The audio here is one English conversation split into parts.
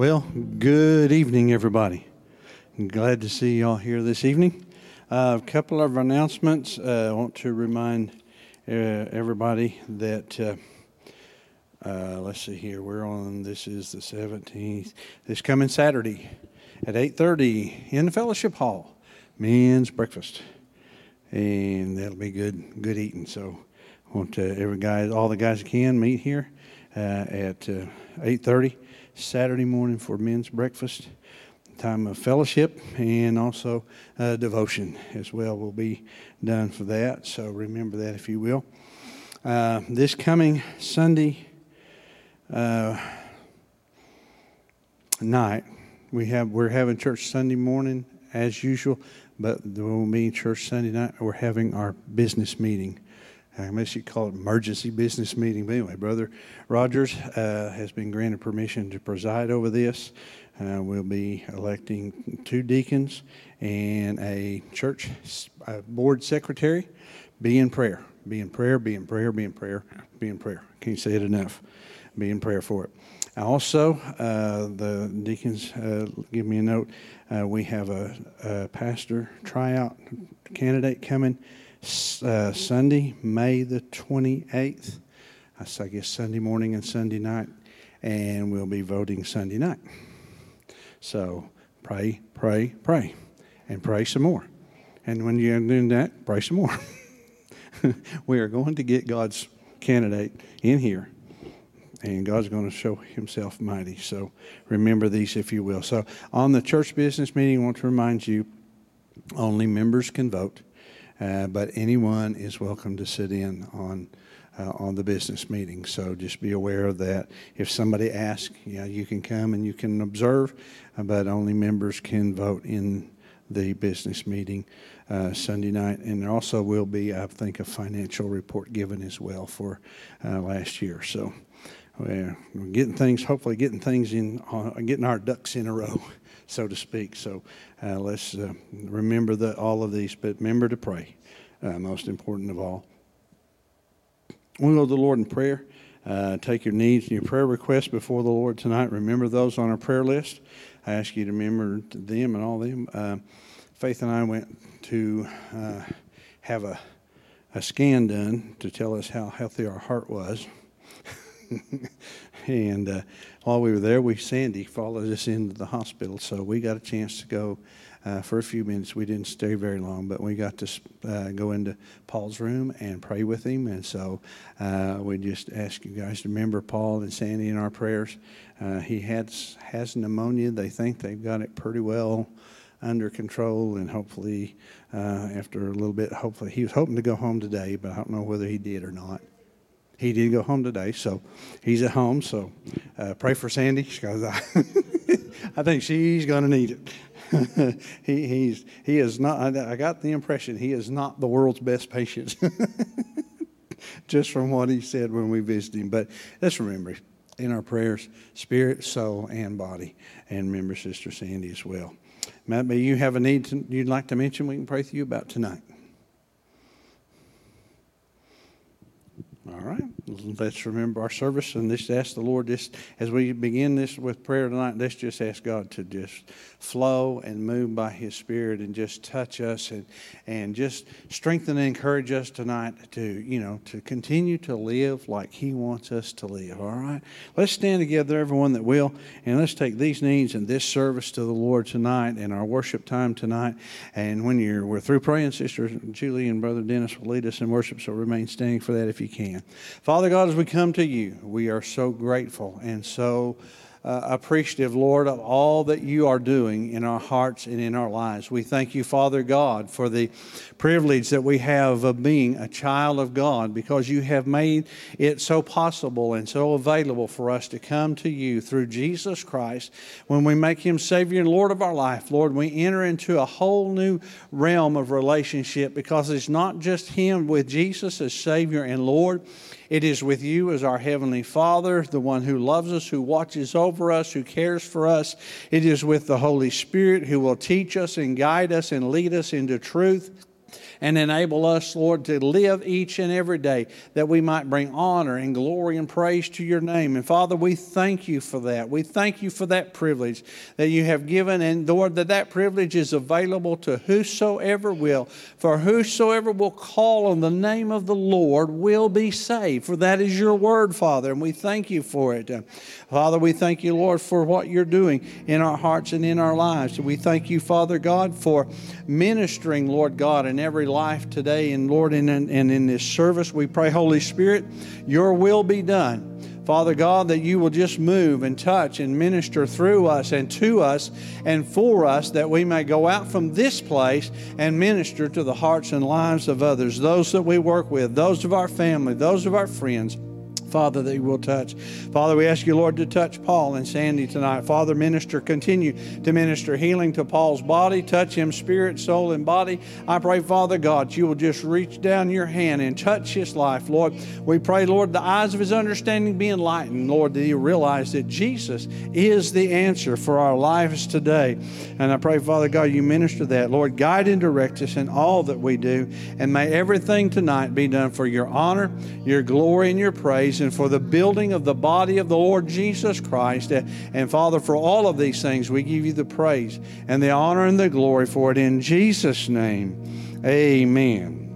Well, good evening, everybody. I'm glad to see you all here this evening. Uh, a couple of announcements. Uh, I want to remind uh, everybody that, uh, uh, let's see here, we're on, this is the 17th, this coming Saturday at 8.30 in the fellowship hall, men's breakfast. And that'll be good, good eating. So I want to, every guy, all the guys can meet here uh, at 8.30 Saturday morning for men's breakfast, time of fellowship, and also uh, devotion as well will be done for that. So remember that if you will. Uh, this coming Sunday uh, night, we have we're having church Sunday morning as usual, but there will be church Sunday night. We're having our business meeting. I guess you call it emergency business meeting. But anyway, Brother Rogers uh, has been granted permission to preside over this. Uh, we'll be electing two deacons and a church board secretary. Be in prayer. Be in prayer, be in prayer, be in prayer, be in prayer. Can't say it enough. Be in prayer for it. Also, uh, the deacons uh, give me a note. Uh, we have a, a pastor tryout candidate coming uh, Sunday, May the 28th. I guess Sunday morning and Sunday night, and we'll be voting Sunday night. So pray, pray, pray, and pray some more. And when you're doing that, pray some more. we are going to get God's candidate in here, and God's going to show Himself mighty. So remember these, if you will. So on the church business meeting, I want to remind you only members can vote. Uh, but anyone is welcome to sit in on uh, on the business meeting. So just be aware of that. If somebody asks, yeah, you can come and you can observe, uh, but only members can vote in the business meeting uh, Sunday night. And there also will be, I think, a financial report given as well for uh, last year. So we're getting things, hopefully, getting things in, getting our ducks in a row so to speak. So uh, let's uh, remember the, all of these, but remember to pray, uh, most important of all. We'll go to the Lord in prayer. Uh, take your needs and your prayer requests before the Lord tonight. Remember those on our prayer list. I ask you to remember them and all of them. Uh, Faith and I went to uh, have a, a scan done to tell us how healthy our heart was. and uh, while we were there, we Sandy followed us into the hospital, so we got a chance to go uh, for a few minutes. We didn't stay very long, but we got to uh, go into Paul's room and pray with him. And so uh, we just ask you guys to remember Paul and Sandy in our prayers. Uh, he has has pneumonia. They think they've got it pretty well under control, and hopefully, uh, after a little bit, hopefully he was hoping to go home today, but I don't know whether he did or not. He did go home today, so he's at home. So uh, pray for Sandy because I, I think she's going to need it. he, he's, he is not, I got the impression he is not the world's best patient, just from what he said when we visited him. But let's remember in our prayers, spirit, soul, and body. And remember Sister Sandy as well. Matt, may you have a need to, you'd like to mention we can pray for you about tonight. All right. Let's remember our service and just ask the Lord, just as we begin this with prayer tonight, let's just ask God to just flow and move by His Spirit and just touch us and, and just strengthen and encourage us tonight to, you know, to continue to live like He wants us to live. All right. Let's stand together, everyone that will, and let's take these needs and this service to the Lord tonight and our worship time tonight. And when you're we're through praying, Sister Julie and Brother Dennis will lead us in worship, so remain standing for that if you can. Father God, as we come to you, we are so grateful and so uh, appreciative, Lord, of all that you are doing in our hearts and in our lives. We thank you, Father God, for the privilege that we have of being a child of God because you have made it so possible and so available for us to come to you through Jesus Christ. When we make him Savior and Lord of our life, Lord, we enter into a whole new realm of relationship because it's not just him with Jesus as Savior and Lord. It is with you as our Heavenly Father, the one who loves us, who watches over us, who cares for us. It is with the Holy Spirit who will teach us and guide us and lead us into truth. And enable us, Lord, to live each and every day that we might bring honor and glory and praise to your name. And Father, we thank you for that. We thank you for that privilege that you have given, and Lord, that that privilege is available to whosoever will. For whosoever will call on the name of the Lord will be saved. For that is your word, Father, and we thank you for it. Father, we thank you, Lord, for what you're doing in our hearts and in our lives. We thank you, Father God, for ministering, Lord God, in every life today. And Lord, and in, and in this service, we pray, Holy Spirit, your will be done. Father God, that you will just move and touch and minister through us and to us and for us, that we may go out from this place and minister to the hearts and lives of others, those that we work with, those of our family, those of our friends. Father, that you will touch. Father, we ask you, Lord, to touch Paul and Sandy tonight. Father, minister, continue to minister healing to Paul's body. Touch him, spirit, soul, and body. I pray, Father God, you will just reach down your hand and touch his life, Lord. We pray, Lord, the eyes of his understanding be enlightened, Lord, that he realize that Jesus is the answer for our lives today. And I pray, Father God, you minister that. Lord, guide and direct us in all that we do. And may everything tonight be done for your honor, your glory, and your praise and for the building of the body of the Lord Jesus Christ. And Father, for all of these things, we give you the praise and the honor and the glory for it in Jesus' name. Amen.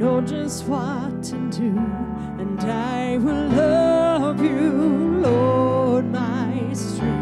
Know just what to do, and I will love you, Lord, my strength.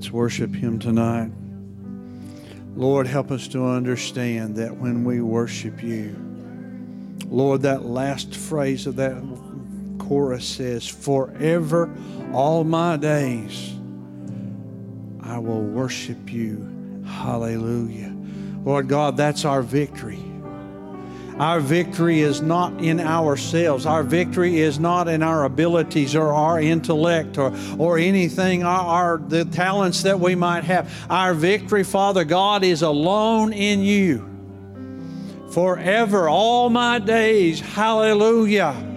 Let's worship Him tonight. Lord, help us to understand that when we worship you, Lord, that last phrase of that chorus says, Forever, all my days, I will worship you. Hallelujah. Lord God, that's our victory. Our victory is not in ourselves. Our victory is not in our abilities or our intellect or, or anything, our, our the talents that we might have. Our victory, Father God, is alone in you. Forever, all my days, hallelujah.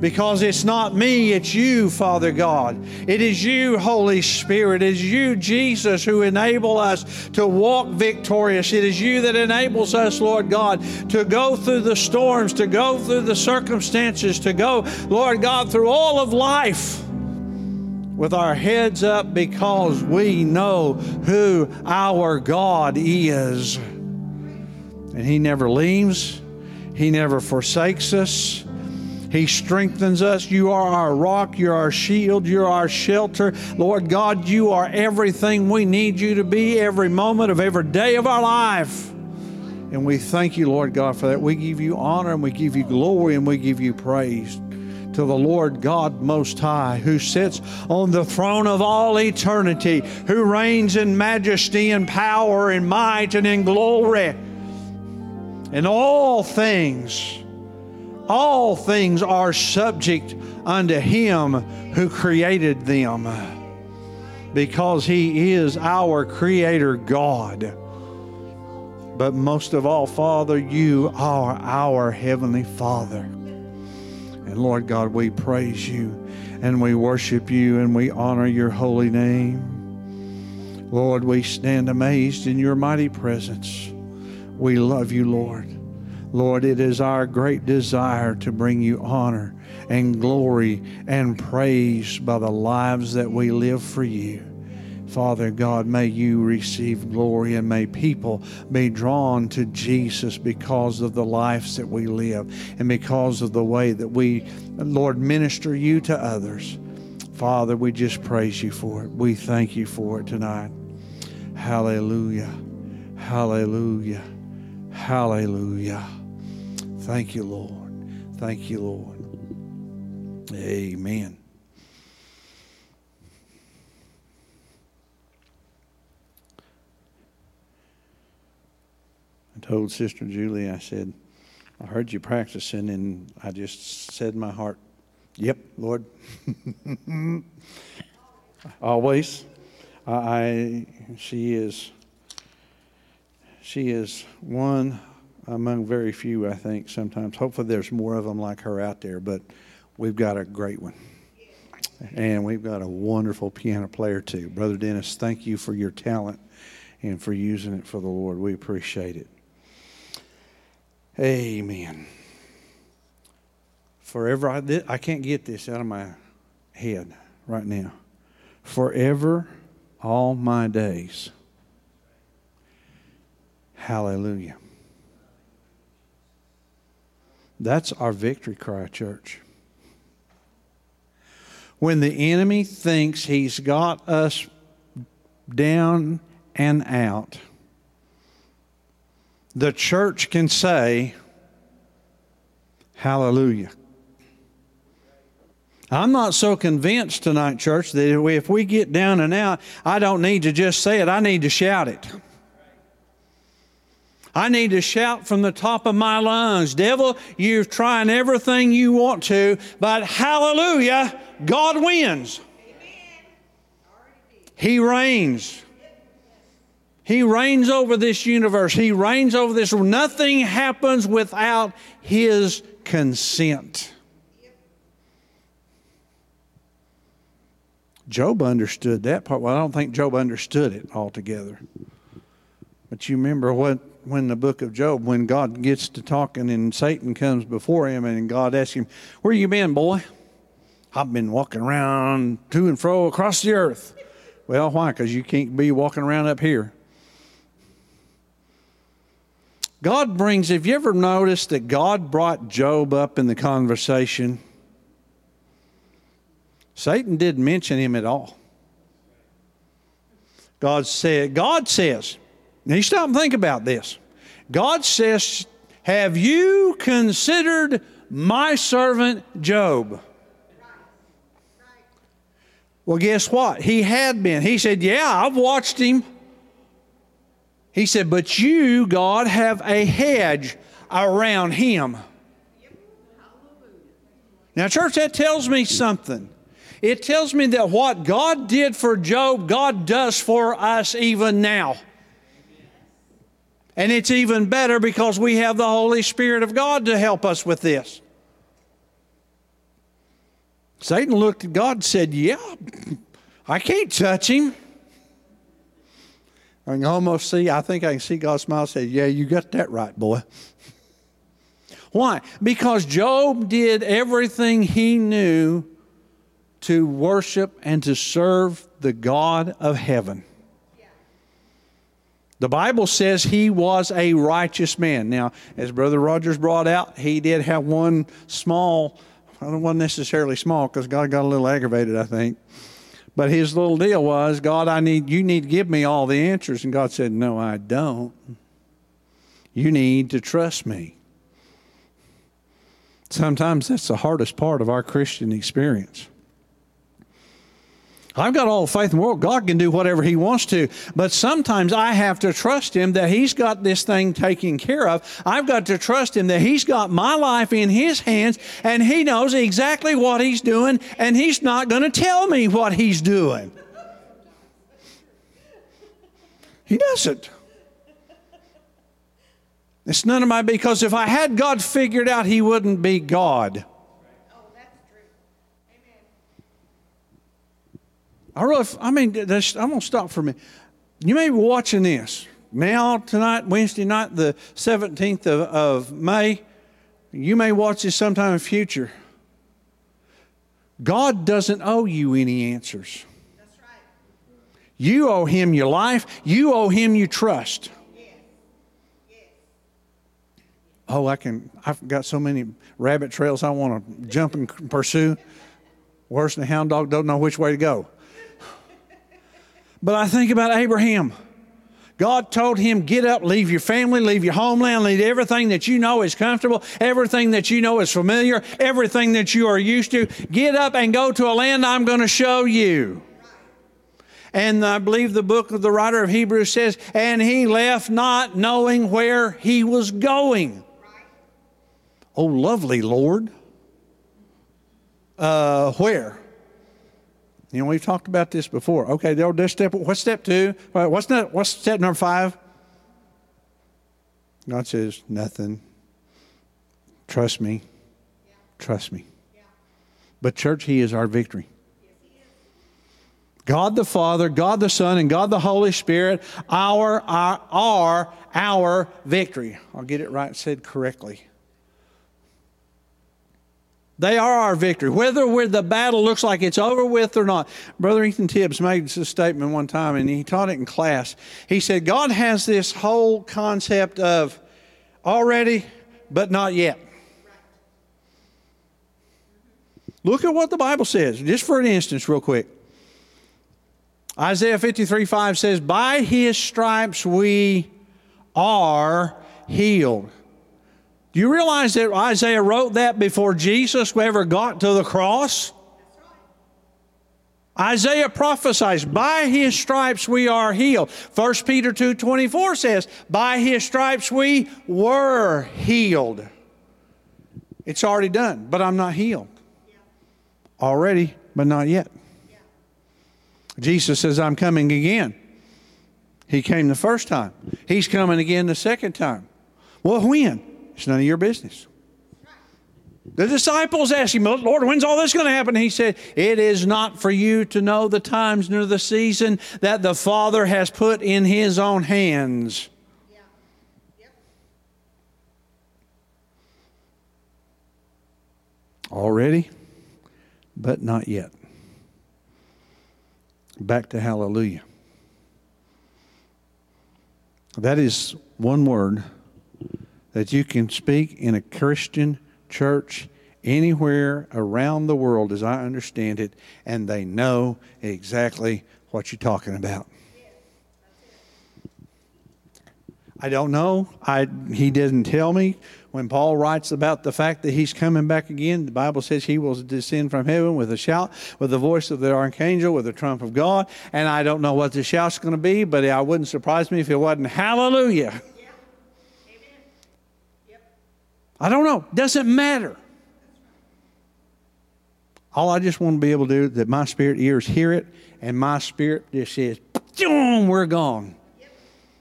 Because it's not me, it's you, Father God. It is you, Holy Spirit. It is you, Jesus, who enable us to walk victorious. It is you that enables us, Lord God, to go through the storms, to go through the circumstances, to go, Lord God, through all of life with our heads up because we know who our God is. And He never leaves, He never forsakes us. He strengthens us. You are our rock. You're our shield. You're our shelter. Lord God, you are everything we need you to be every moment of every day of our life. And we thank you, Lord God, for that. We give you honor and we give you glory and we give you praise to the Lord God Most High, who sits on the throne of all eternity, who reigns in majesty and power and might and in glory. And all things all things are subject unto him who created them because he is our creator God. But most of all, Father, you are our heavenly Father. And Lord God, we praise you and we worship you and we honor your holy name. Lord, we stand amazed in your mighty presence. We love you, Lord. Lord, it is our great desire to bring you honor and glory and praise by the lives that we live for you. Father God, may you receive glory and may people be drawn to Jesus because of the lives that we live and because of the way that we, Lord, minister you to others. Father, we just praise you for it. We thank you for it tonight. Hallelujah. Hallelujah. Hallelujah. Thank you, Lord. Thank you, Lord. Amen. I told Sister Julie, I said, I heard you practicing, and I just said in my heart, Yep, Lord. Always. I, she is, she is one among very few, I think, sometimes. Hopefully, there's more of them like her out there, but we've got a great one. And we've got a wonderful piano player, too. Brother Dennis, thank you for your talent and for using it for the Lord. We appreciate it. Amen. Forever, I, I can't get this out of my head right now. Forever, all my days. Hallelujah. That's our victory cry, church. When the enemy thinks he's got us down and out, the church can say, Hallelujah. I'm not so convinced tonight, church, that if we get down and out, I don't need to just say it, I need to shout it. I need to shout from the top of my lungs, Devil, you're trying everything you want to, but hallelujah, God wins. He reigns. He reigns over this universe. He reigns over this. Nothing happens without His consent. Job understood that part. Well, I don't think Job understood it altogether. But you remember what when the book of Job, when God gets to talking and Satan comes before him and God asks him, Where you been, boy? I've been walking around to and fro across the earth. Well, why? Because you can't be walking around up here. God brings, have you ever noticed that God brought Job up in the conversation? Satan didn't mention him at all. God said, God says, now you stop and think about this. God says, Have you considered my servant Job? Well, guess what? He had been. He said, Yeah, I've watched him. He said, But you, God, have a hedge around him. Now, church, that tells me something. It tells me that what God did for Job, God does for us even now. And it's even better because we have the Holy Spirit of God to help us with this. Satan looked at God and said, Yeah, I can't touch him. I can almost see, I think I can see God smile and say, Yeah, you got that right, boy. Why? Because Job did everything he knew to worship and to serve the God of heaven. The Bible says he was a righteous man. Now, as Brother Rogers brought out, he did have one small, I don't want necessarily small because God got a little aggravated, I think. But his little deal was, God, I need you need to give me all the answers. And God said, No, I don't. You need to trust me. Sometimes that's the hardest part of our Christian experience. I've got all the faith in the world. God can do whatever He wants to. But sometimes I have to trust Him that He's got this thing taken care of. I've got to trust Him that He's got my life in His hands and He knows exactly what He's doing and He's not going to tell me what He's doing. He doesn't. It's none of my because if I had God figured out, He wouldn't be God. I really, I mean, this, I'm going to stop for a minute. You may be watching this now, tonight, Wednesday night, the 17th of, of May. You may watch this sometime in the future. God doesn't owe you any answers. That's right. You owe Him your life, you owe Him your trust. Oh, I can, I've got so many rabbit trails I want to jump and pursue. Worse than a hound dog, don't know which way to go. But I think about Abraham. God told him, Get up, leave your family, leave your homeland, leave everything that you know is comfortable, everything that you know is familiar, everything that you are used to. Get up and go to a land I'm going to show you. And I believe the book of the writer of Hebrews says, And he left not knowing where he was going. Oh, lovely Lord. Uh, where? You know, we've talked about this before. Okay, there's step. What's step two? What's that? What's step number five? God says nothing. Trust me. Yeah. Trust me. Yeah. But church, He is our victory. God the Father, God the Son, and God the Holy Spirit our, our, our victory. I'll get it right said correctly. They are our victory, whether the battle looks like it's over with or not. Brother Ethan Tibbs made this statement one time, and he taught it in class. He said, God has this whole concept of already, but not yet. Look at what the Bible says, just for an instance, real quick. Isaiah 53 5 says, By his stripes we are healed. Do you realize that Isaiah wrote that before Jesus ever got to the cross? Isaiah prophesies, by his stripes we are healed. 1 Peter 2.24 says, by his stripes we were healed. It's already done, but I'm not healed. Already, but not yet. Jesus says, I'm coming again. He came the first time. He's coming again the second time. Well, when? It's none of your business. The disciples asked him, Lord, when's all this going to happen? He said, It is not for you to know the times nor the season that the Father has put in his own hands. Already, but not yet. Back to hallelujah. That is one word that you can speak in a Christian church anywhere around the world, as I understand it, and they know exactly what you're talking about. I don't know. I, he didn't tell me. When Paul writes about the fact that he's coming back again, the Bible says he will descend from heaven with a shout, with the voice of the archangel, with the trump of God. And I don't know what the shout's going to be, but it wouldn't surprise me if it wasn't hallelujah. I don't know. Doesn't matter. All I just want to be able to do is that my spirit ears hear it and my spirit just says, boom, we're gone. Yep.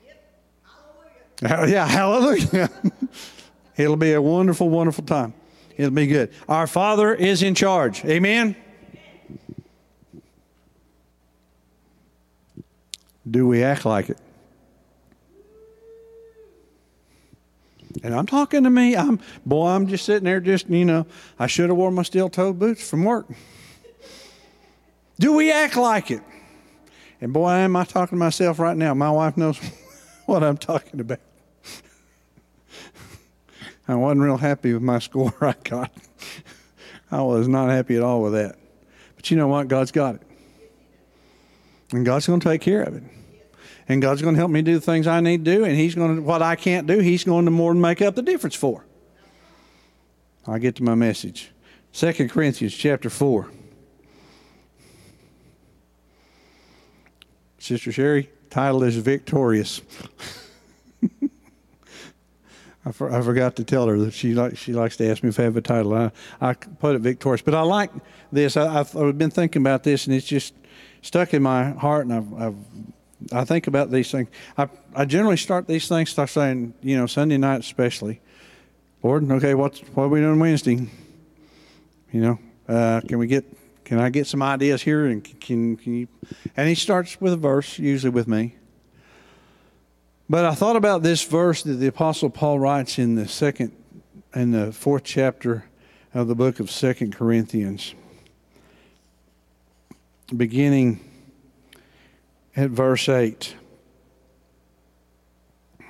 Yep. Hallelujah. Yeah, hallelujah. It'll be a wonderful, wonderful time. It'll be good. Our Father is in charge. Amen. Do we act like it? And I'm talking to me. I'm boy, I'm just sitting there just, you know, I should have worn my steel toed boots from work. Do we act like it? And boy, am I talking to myself right now. My wife knows what I'm talking about. I wasn't real happy with my score I got. I was not happy at all with that. But you know what? God's got it. And God's going to take care of it and God's going to help me do the things I need to do, and He's going to, what I can't do, He's going to more than make up the difference for. I get to my message. 2 Corinthians chapter 4. Sister Sherry, title is Victorious. I, for, I, forgot to tell her that she like, she likes to ask me if I have a title. I, I put it victorious, but I like this. I, have been thinking about this, and it's just stuck in my heart, and I've, I've I think about these things. I, I generally start these things by saying, you know, Sunday night especially, Lord, okay, what's, what are we doing Wednesday? You know, uh, can we get Can I get some ideas here? And can, can you? And he starts with a verse, usually with me. But I thought about this verse that the Apostle Paul writes in the second, in the fourth chapter of the book of Second Corinthians, beginning at verse eight. I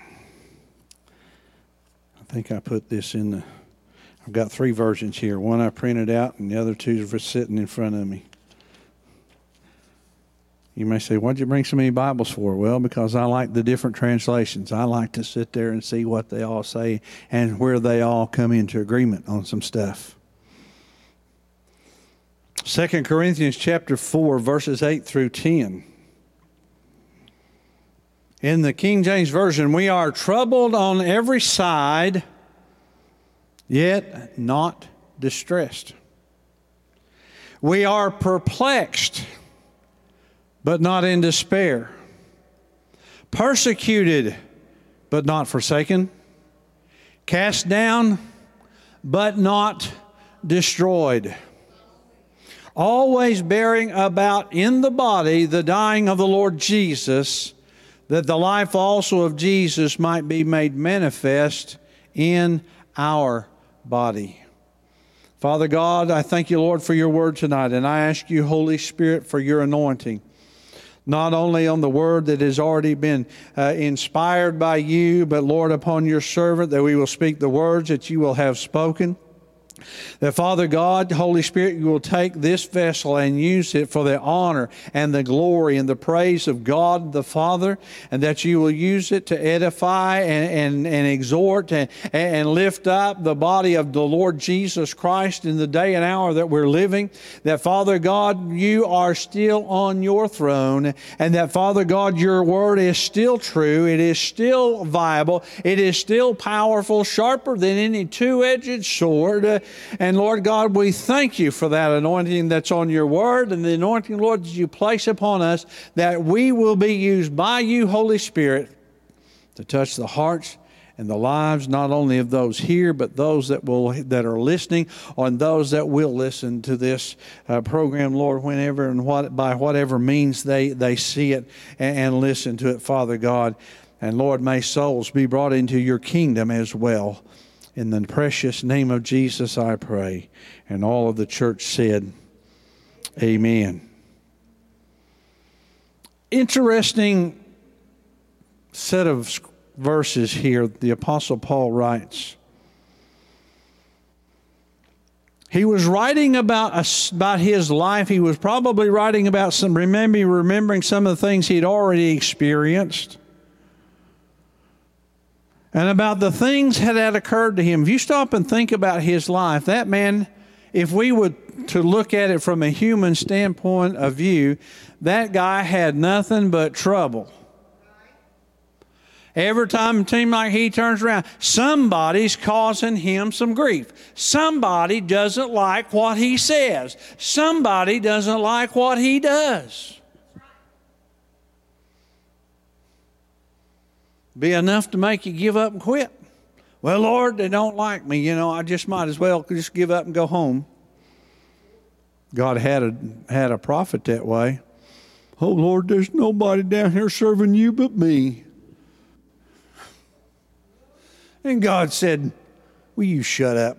think I put this in the. I've got three versions here. One I printed out, and the other two are sitting in front of me. You may say, What'd you bring so many Bibles for? Well, because I like the different translations. I like to sit there and see what they all say and where they all come into agreement on some stuff. 2 Corinthians chapter 4, verses 8 through 10. In the King James Version, we are troubled on every side yet not distressed. We are perplexed, but not in despair. Persecuted, but not forsaken. Cast down, but not destroyed. Always bearing about in the body the dying of the Lord Jesus, that the life also of Jesus might be made manifest in our body. Father God, I thank you, Lord, for your word tonight, and I ask you, Holy Spirit, for your anointing. Not only on the word that has already been uh, inspired by you, but Lord, upon your servant, that we will speak the words that you will have spoken. That Father God, Holy Spirit, you will take this vessel and use it for the honor and the glory and the praise of God the Father, and that you will use it to edify and, and, and exhort and, and lift up the body of the Lord Jesus Christ in the day and hour that we're living. That Father God, you are still on your throne, and that Father God, your word is still true, it is still viable, it is still powerful, sharper than any two edged sword and Lord God, we thank you for that anointing that's on your word and the anointing, Lord, that you place upon us, that we will be used by you, Holy Spirit, to touch the hearts and the lives not only of those here, but those that will that are listening, and those that will listen to this uh, program, Lord, whenever and what by whatever means they they see it and, and listen to it, Father God. And Lord, may souls be brought into your kingdom as well. In the precious name of Jesus, I pray. And all of the church said, Amen. Interesting set of verses here. The Apostle Paul writes. He was writing about, about his life. He was probably writing about some, remembering, remembering some of the things he'd already experienced and about the things that had occurred to him. If you stop and think about his life, that man, if we would to look at it from a human standpoint of view, that guy had nothing but trouble. Every time it seems like he turns around, somebody's causing him some grief. Somebody doesn't like what he says. Somebody doesn't like what he does. Be enough to make you give up and quit. Well, Lord, they don't like me. You know, I just might as well just give up and go home. God had a had a prophet that way. Oh Lord, there's nobody down here serving you but me. And God said, Will you shut up?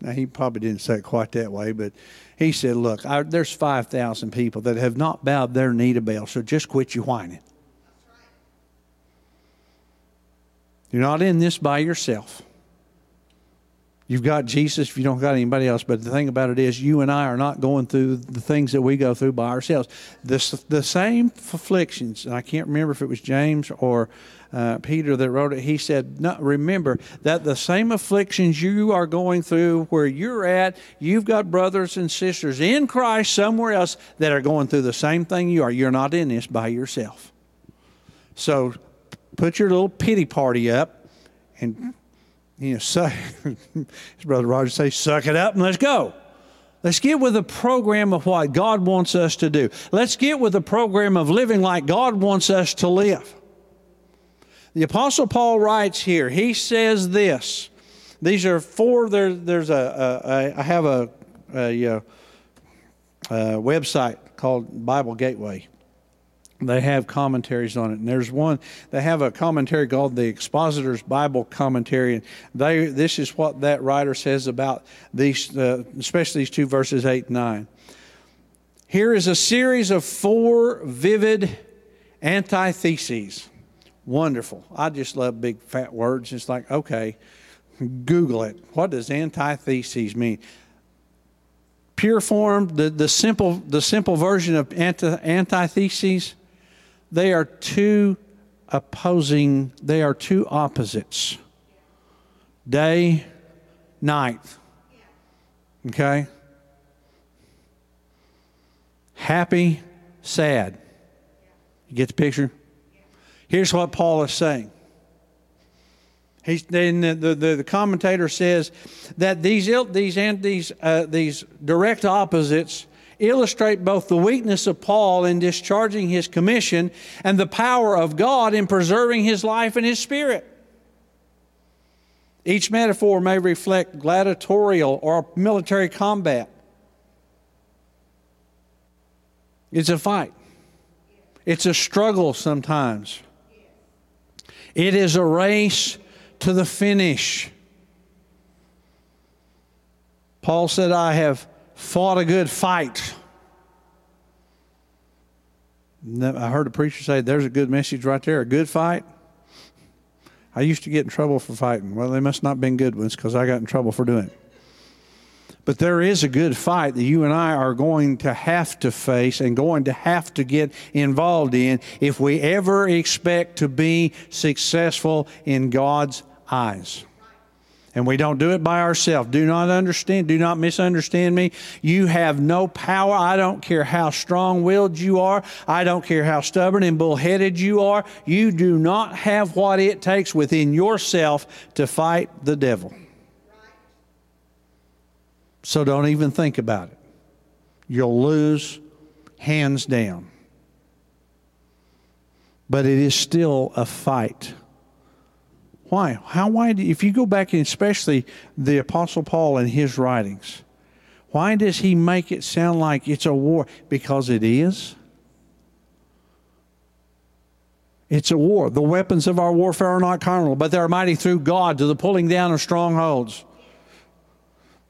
Now, he probably didn't say it quite that way, but he said, Look, I, there's 5,000 people that have not bowed their knee to Baal, so just quit your whining. You're not in this by yourself. You've got Jesus if you don't got anybody else. But the thing about it is, you and I are not going through the things that we go through by ourselves. The, the same afflictions, and I can't remember if it was James or uh, Peter that wrote it, he said, no, Remember that the same afflictions you are going through where you're at, you've got brothers and sisters in Christ somewhere else that are going through the same thing you are. You're not in this by yourself. So put your little pity party up and you know suck his brother roger say suck it up and let's go. Let's get with the program of what god wants us to do. Let's get with the program of living like god wants us to live. The apostle paul writes here he says this. These are four there, there's a, a, a I have a, a, a uh, website called Bible Gateway. They have commentaries on it, and there's one. They have a commentary called the Expositor's Bible Commentary, and they this is what that writer says about these, uh, especially these two verses eight and nine. Here is a series of four vivid antitheses. Wonderful. I just love big fat words. It's like okay, Google it. What does antitheses mean? Pure form, the, the simple the simple version of anti, antitheses they are two opposing, they are two opposites day, night. Okay? Happy, sad. You get the picture? Here's what Paul is saying. He's, the, the, the, commentator says that these, these, these, uh, these direct opposites illustrate both the weakness of Paul in discharging his commission and the power of God in preserving his life and his spirit. Each metaphor may reflect gladiatorial or military combat. It's a fight, it's a struggle sometimes. It is a race to the finish. Paul said, I have fought a good fight. I heard a preacher say, There's a good message right there, a good fight. I used to get in trouble for fighting. Well, they must not have been good ones because I got in trouble for doing it. But there is a good fight that you and I are going to have to face and going to have to get involved in if we ever expect to be successful in God's eyes. And we don't do it by ourselves. Do not understand, do not misunderstand me. You have no power. I don't care how strong willed you are. I don't care how stubborn and bullheaded you are. You do not have what it takes within yourself to fight the devil. So don't even think about it. You'll lose hands down. But it is still a fight. Why? How? Why? Do, if you go back, and especially the Apostle Paul and his writings, why does he make it sound like it's a war? Because it is. It's a war. The weapons of our warfare are not carnal, but they are mighty through God to the pulling down of strongholds.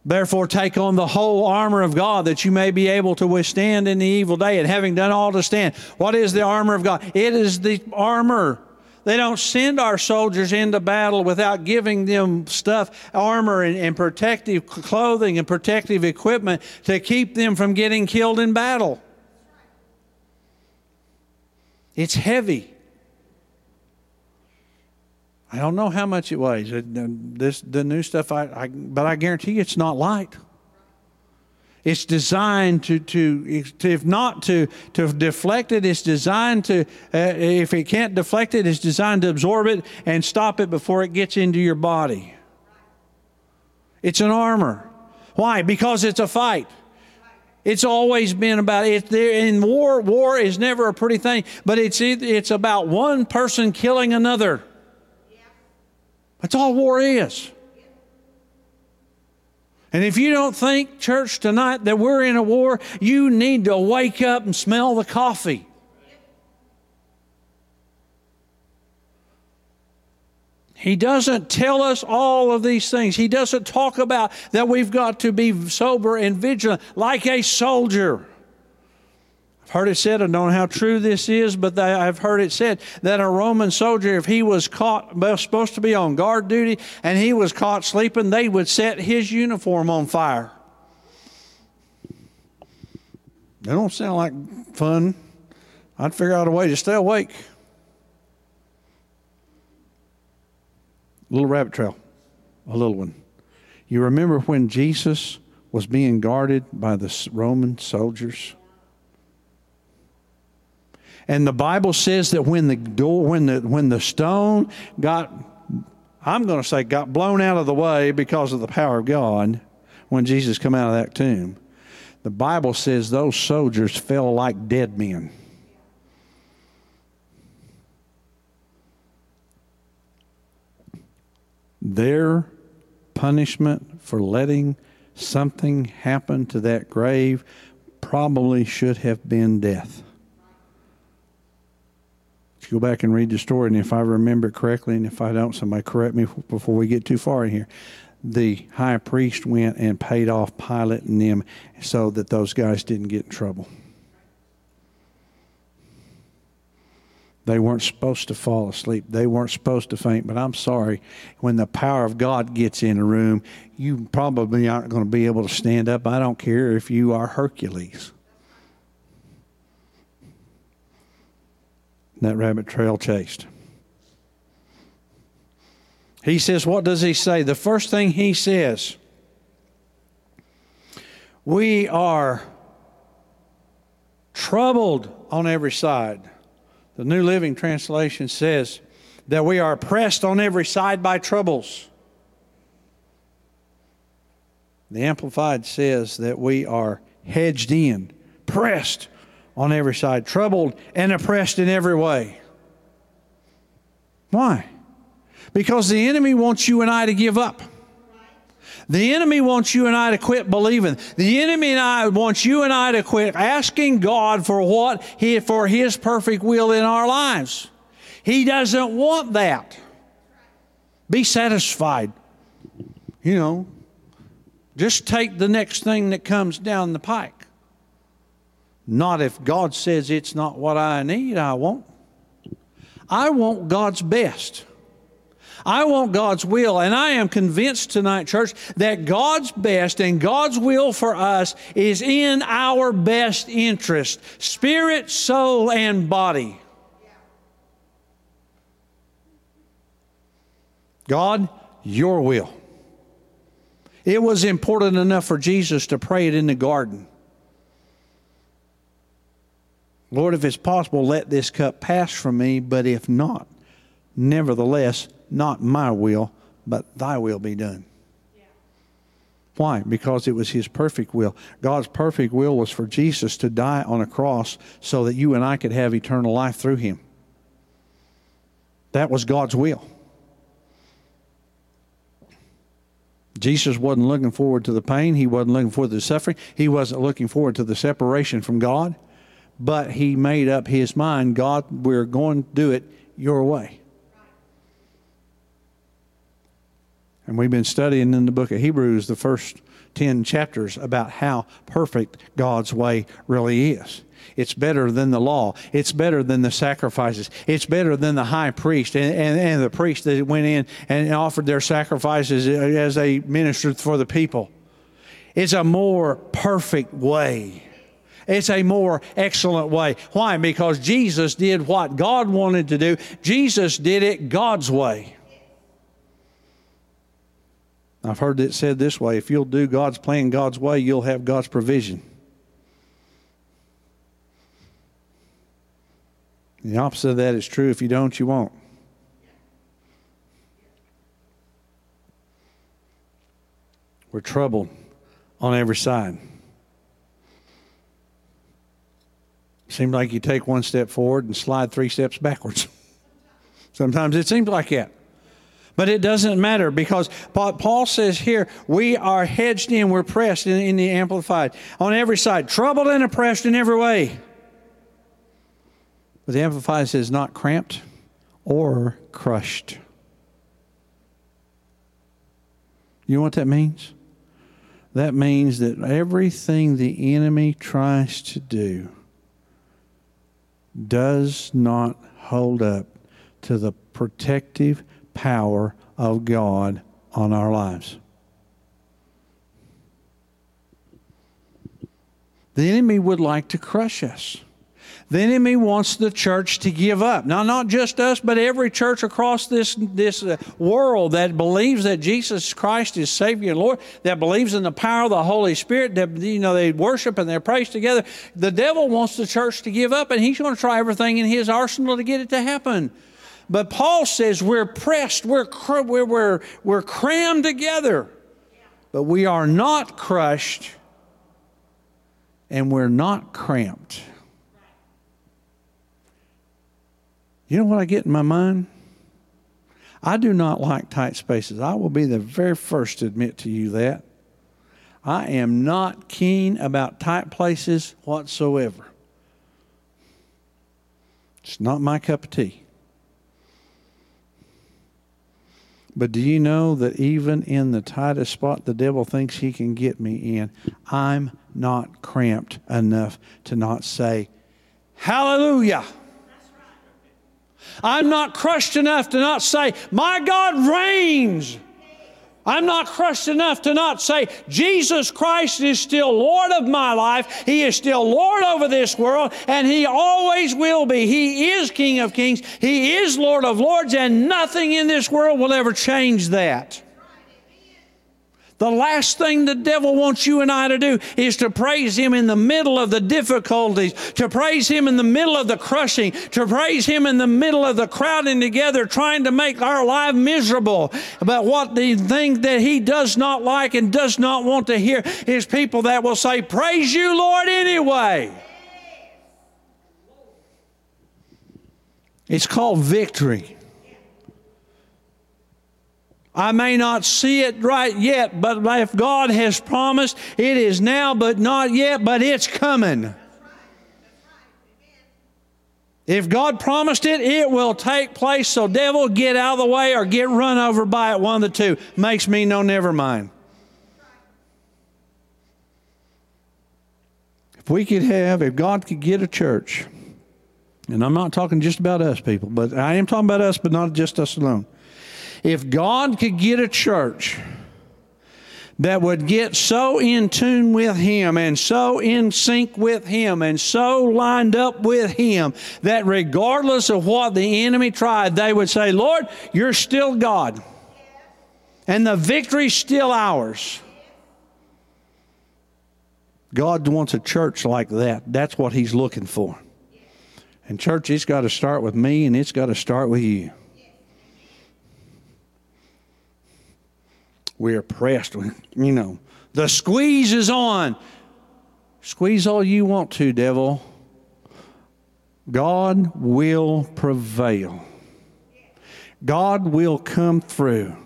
Therefore, take on the whole armor of God that you may be able to withstand in the evil day. And having done all to stand, what is the armor of God? It is the armor they don't send our soldiers into battle without giving them stuff, armor and, and protective clothing and protective equipment to keep them from getting killed in battle. It's heavy. I don't know how much it weighs. This the new stuff, I, I, but I guarantee you it's not light. It's designed to, to, to if not to, to deflect it, it's designed to, uh, if it can't deflect it, it's designed to absorb it and stop it before it gets into your body. It's an armor. Why? Because it's a fight. It's always been about it. In war, war is never a pretty thing, but it's it's about one person killing another. That's all war is. And if you don't think, church, tonight that we're in a war, you need to wake up and smell the coffee. He doesn't tell us all of these things. He doesn't talk about that we've got to be sober and vigilant like a soldier. Heard it said, I don't know how true this is, but I've heard it said that a Roman soldier, if he was caught, supposed to be on guard duty, and he was caught sleeping, they would set his uniform on fire. They don't sound like fun. I'd figure out a way to stay awake. Little rabbit trail, a little one. You remember when Jesus was being guarded by the Roman soldiers? And the Bible says that when the door, when the when the stone got, I'm going to say got blown out of the way because of the power of God, when Jesus come out of that tomb, the Bible says those soldiers fell like dead men. Their punishment for letting something happen to that grave probably should have been death. Let's go back and read the story, and if I remember correctly, and if I don't, somebody correct me before we get too far in here. The high priest went and paid off Pilate and them so that those guys didn't get in trouble. They weren't supposed to fall asleep. They weren't supposed to faint. But I'm sorry, when the power of God gets in a room, you probably aren't going to be able to stand up. I don't care if you are Hercules. That rabbit trail chased. He says, What does he say? The first thing he says, We are troubled on every side. The New Living Translation says that we are pressed on every side by troubles. The Amplified says that we are hedged in, pressed on every side, troubled and oppressed in every way. Why? Because the enemy wants you and I to give up. The enemy wants you and I to quit believing. The enemy and I wants you and I to quit asking God for what he, for his perfect will in our lives. He doesn't want that. Be satisfied. You know, just take the next thing that comes down the pike. Not if God says it's not what I need, I won't. I want God's best. I want God's will. And I am convinced tonight, church, that God's best and God's will for us is in our best interest spirit, soul, and body. God, your will. It was important enough for Jesus to pray it in the garden. Lord, if it's possible, let this cup pass from me, but if not, nevertheless, not my will, but thy will be done. Why? Because it was his perfect will. God's perfect will was for Jesus to die on a cross so that you and I could have eternal life through him. That was God's will. Jesus wasn't looking forward to the pain. He wasn't looking forward to the suffering. He wasn't looking forward to the separation from God. But he made up his mind God, we're going to do it your way. And we've been studying in the book of Hebrews the first 10 chapters about how perfect God's way really is. It's better than the law. It's better than the sacrifices. It's better than the high priest and, and, and the priest that went in and offered their sacrifices as they ministered for the people. It's a more perfect way. It's a more excellent way. Why? Because Jesus did what God wanted to do. Jesus did it God's way. I've heard it said this way if you'll do God's plan God's way, you'll have God's provision. The opposite of that is true. If you don't, you won't. We're troubled on every side. Seems like you take one step forward and slide three steps backwards. Sometimes it seems like that. But it doesn't matter because Paul says here, we are hedged in, we're pressed in, in the Amplified on every side, troubled and oppressed in every way. But the Amplified says, not cramped or crushed. You know what that means? That means that everything the enemy tries to do does not hold up to the protective power of God on our lives. The enemy would like to crush us. The enemy wants the church to give up. Now, not just us, but every church across this, this uh, world that believes that Jesus Christ is Savior and Lord, that believes in the power of the Holy Spirit, that you know they worship and they praise together. The devil wants the church to give up, and he's going to try everything in his arsenal to get it to happen. But Paul says we're pressed, we're, we're, we're, we're crammed together, but we are not crushed and we're not cramped. You know what I get in my mind? I do not like tight spaces. I will be the very first to admit to you that. I am not keen about tight places whatsoever. It's not my cup of tea. But do you know that even in the tightest spot the devil thinks he can get me in, I'm not cramped enough to not say, Hallelujah. I'm not crushed enough to not say, My God reigns. I'm not crushed enough to not say, Jesus Christ is still Lord of my life. He is still Lord over this world, and He always will be. He is King of kings. He is Lord of lords, and nothing in this world will ever change that. The last thing the devil wants you and I to do is to praise him in the middle of the difficulties, to praise him in the middle of the crushing, to praise him in the middle of the crowding together, trying to make our life miserable. But what the thing that he does not like and does not want to hear is people that will say, Praise you, Lord, anyway. It's called victory. I may not see it right yet, but if God has promised, it is now, but not yet, but it's coming. If God promised it, it will take place. So, devil, get out of the way or get run over by it. One of the two makes me no never mind. If we could have, if God could get a church, and I'm not talking just about us people, but I am talking about us, but not just us alone. If God could get a church that would get so in tune with Him and so in sync with Him and so lined up with Him that regardless of what the enemy tried, they would say, Lord, you're still God. And the victory's still ours. God wants a church like that. That's what He's looking for. And, church, it's got to start with me and it's got to start with you. We're pressed. You know, the squeeze is on. Squeeze all you want to, devil. God will prevail. God will come through.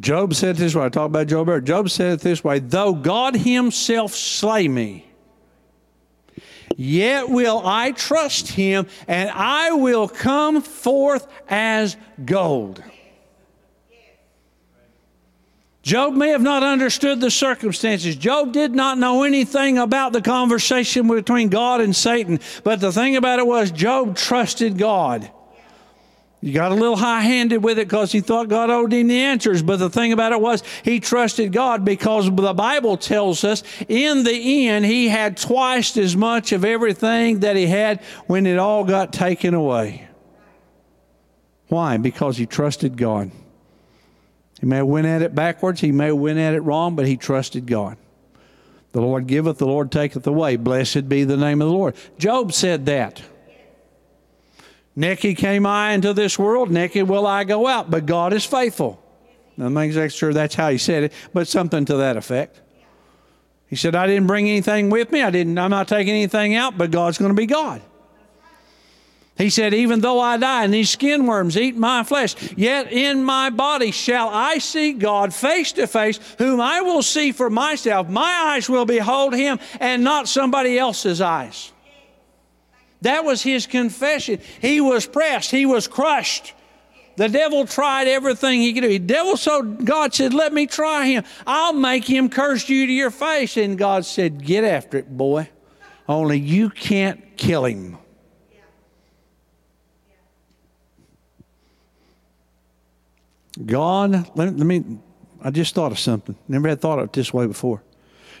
Job said this way. I talk about Job earlier. Job said it this way Though God Himself slay me, yet will I trust Him, and I will come forth as gold. Job may have not understood the circumstances. Job did not know anything about the conversation between God and Satan. But the thing about it was, Job trusted God. He got a little high handed with it because he thought God owed him the answers. But the thing about it was, he trusted God because the Bible tells us in the end, he had twice as much of everything that he had when it all got taken away. Why? Because he trusted God. He may have went at it backwards. He may have went at it wrong, but he trusted God. The Lord giveth, the Lord taketh away. Blessed be the name of the Lord. Job said that. Naked came I into this world, naked will I go out, but God is faithful. I'm not exactly sure that's how he said it, but something to that effect. He said, I didn't bring anything with me. I didn't, I'm not taking anything out, but God's going to be God. He said, Even though I die and these skin worms eat my flesh, yet in my body shall I see God face to face, whom I will see for myself. My eyes will behold him and not somebody else's eyes. That was his confession. He was pressed, he was crushed. The devil tried everything he could do. The devil so God said, Let me try him. I'll make him curse you to your face. And God said, Get after it, boy. Only you can't kill him. God, let, let me, I just thought of something. Never had thought of it this way before.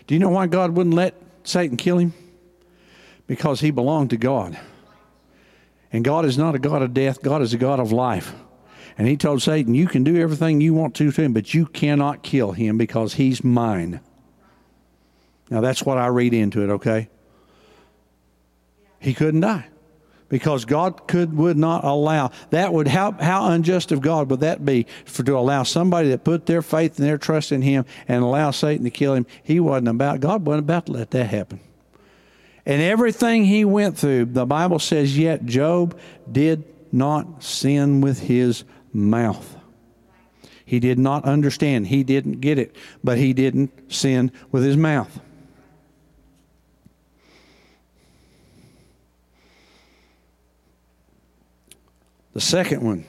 Do you know why God wouldn't let Satan kill him? Because he belonged to God. And God is not a God of death, God is a God of life. And he told Satan, You can do everything you want to to him, but you cannot kill him because he's mine. Now that's what I read into it, okay? He couldn't die because God could would not allow that would how how unjust of God would that be for to allow somebody that put their faith and their trust in him and allow Satan to kill him he wasn't about God wasn't about to let that happen and everything he went through the Bible says yet Job did not sin with his mouth He did not understand. He didn't get it, but he didn't sin with his mouth. The second one.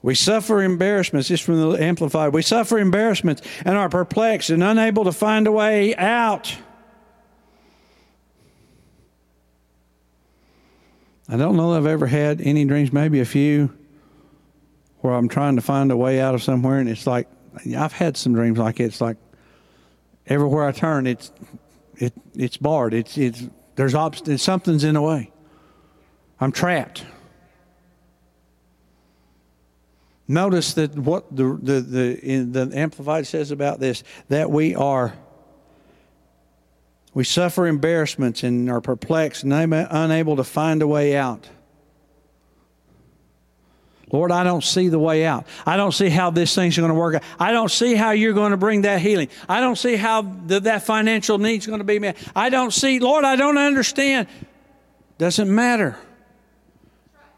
We suffer embarrassments, just from the Amplified. We suffer embarrassments and are perplexed and unable to find a way out. I don't know that I've ever had any dreams, maybe a few, where I'm trying to find a way out of somewhere, and it's like I've had some dreams like it. It's like everywhere I turn, it's it it's barred. It's it's there's obst- something's in the way. I'm trapped. Notice that what the, the, the, the Amplified says about this that we are, we suffer embarrassments and are perplexed and unable to find a way out. Lord, I don't see the way out. I don't see how this thing's going to work out. I don't see how you're going to bring that healing. I don't see how the, that financial need's going to be met. I don't see, Lord, I don't understand. Doesn't matter.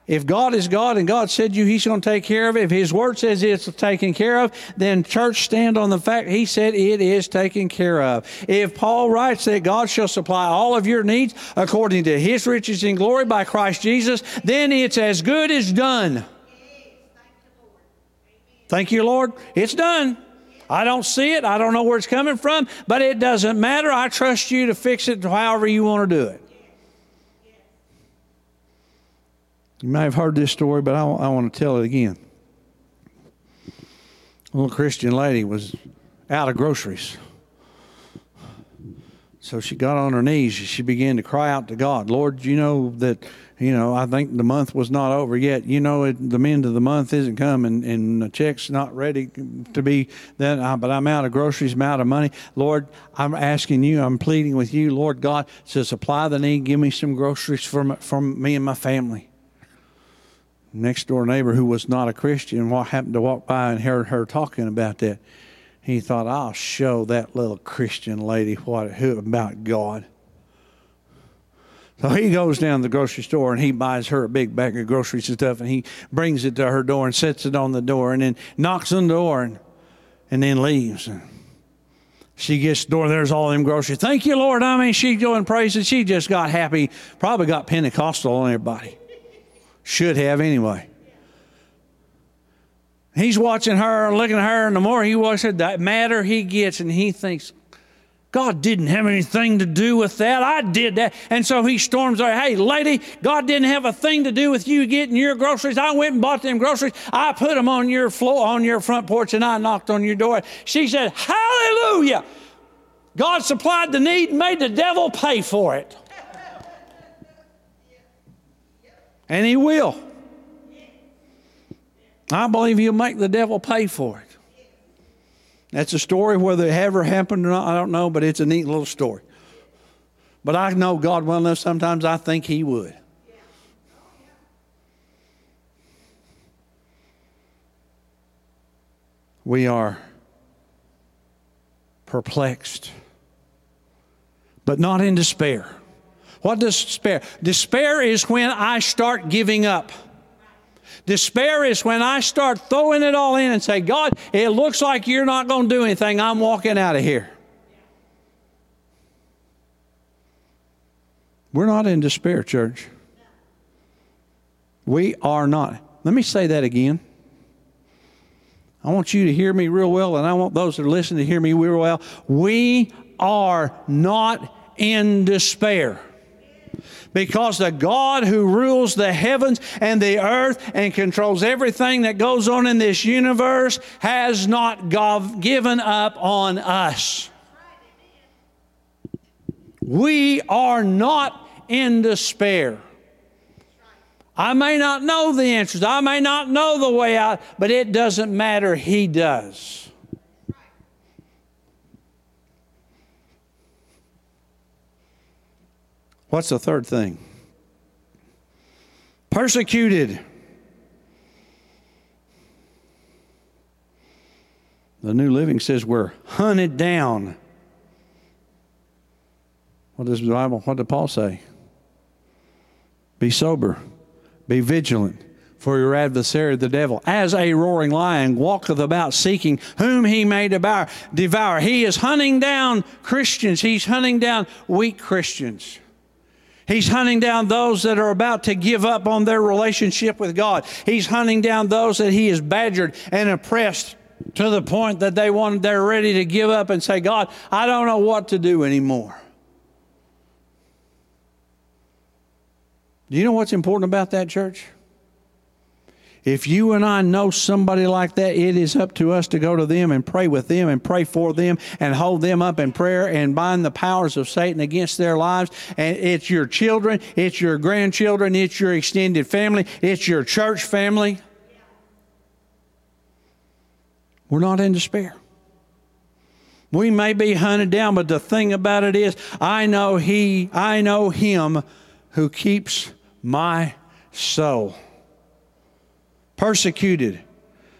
If God is God and God said you He's going to take care of it, if His Word says it's taken care of, then church stand on the fact He said it is taken care of. If Paul writes that God shall supply all of your needs according to His riches in glory by Christ Jesus, then it's as good as done. Thank you, Lord. It's done. I don't see it. I don't know where it's coming from, but it doesn't matter. I trust you to fix it however you want to do it. You may have heard this story, but I, I want to tell it again. A little Christian lady was out of groceries. So she got on her knees. She began to cry out to God, Lord, you know that, you know, I think the month was not over yet. You know, it, the end of the month isn't coming and the check's not ready to be then, but I'm out of groceries, I'm out of money. Lord, I'm asking you, I'm pleading with you, Lord God, to supply the need. Give me some groceries from, from me and my family next door neighbor who was not a Christian what happened to walk by and heard her talking about that. He thought, I'll show that little Christian lady what who about God. So he goes down to the grocery store and he buys her a big bag of groceries and stuff and he brings it to her door and sets it on the door and then knocks on the door and, and then leaves. She gets the door, there's all them groceries. Thank you, Lord. I mean, she going praising. She just got happy, probably got Pentecostal on everybody. Should have anyway. He's watching her looking at her, and the more he watches her, the madder he gets, and he thinks, God didn't have anything to do with that. I did that. And so he storms out, hey, lady, God didn't have a thing to do with you getting your groceries. I went and bought them groceries. I put them on your floor, on your front porch, and I knocked on your door. She said, Hallelujah. God supplied the need and made the devil pay for it. And he will. I believe he'll make the devil pay for it. That's a story, whether it ever happened or not, I don't know, but it's a neat little story. But I know God well enough, sometimes I think he would. We are perplexed, but not in despair. What does despair? Despair is when I start giving up. Despair is when I start throwing it all in and say, God, it looks like you're not going to do anything. I'm walking out of here. We're not in despair, church. We are not. Let me say that again. I want you to hear me real well, and I want those that are listening to hear me real well. We are not in despair because the God who rules the heavens and the earth and controls everything that goes on in this universe has not given up on us. We are not in despair. I may not know the answers, I may not know the way out, but it doesn't matter. He does. What's the third thing? Persecuted. The New Living says we're hunted down. What does the Bible, what did Paul say? Be sober, be vigilant, For your adversary, the devil, as a roaring lion, walketh about seeking whom he may devour. devour. He is hunting down Christians, he's hunting down weak Christians. He's hunting down those that are about to give up on their relationship with God. He's hunting down those that he has badgered and oppressed to the point that they want they're ready to give up and say, God, I don't know what to do anymore. Do you know what's important about that church? If you and I know somebody like that, it is up to us to go to them and pray with them and pray for them and hold them up in prayer and bind the powers of Satan against their lives. And it's your children, it's your grandchildren, it's your extended family, it's your church family. We're not in despair. We may be hunted down, but the thing about it is, I know He, I know Him who keeps my soul. Persecuted,